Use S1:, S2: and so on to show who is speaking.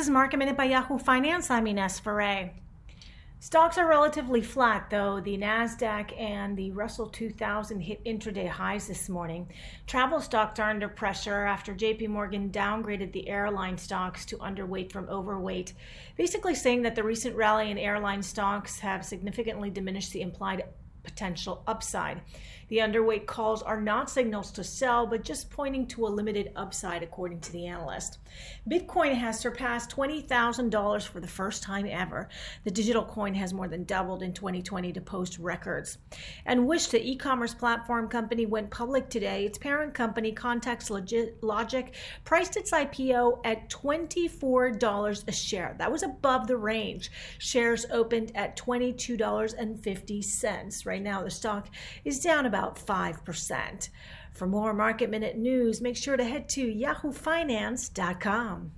S1: is Market Minute by Yahoo Finance. I'm Ines Ferre. Stocks are relatively flat, though. The NASDAQ and the Russell 2000 hit intraday highs this morning. Travel stocks are under pressure after JP Morgan downgraded the airline stocks to underweight from overweight, basically saying that the recent rally in airline stocks have significantly diminished the implied potential upside. The underweight calls are not signals to sell, but just pointing to a limited upside, according to the analyst. Bitcoin has surpassed $20,000 for the first time ever. The digital coin has more than doubled in 2020 to post records. And Wish, the e commerce platform company, went public today. Its parent company, Context Logic, priced its IPO at $24 a share. That was above the range. Shares opened at $22.50. Right now, the stock is down about about 5%. For more market minute news, make sure to head to yahoofinance.com.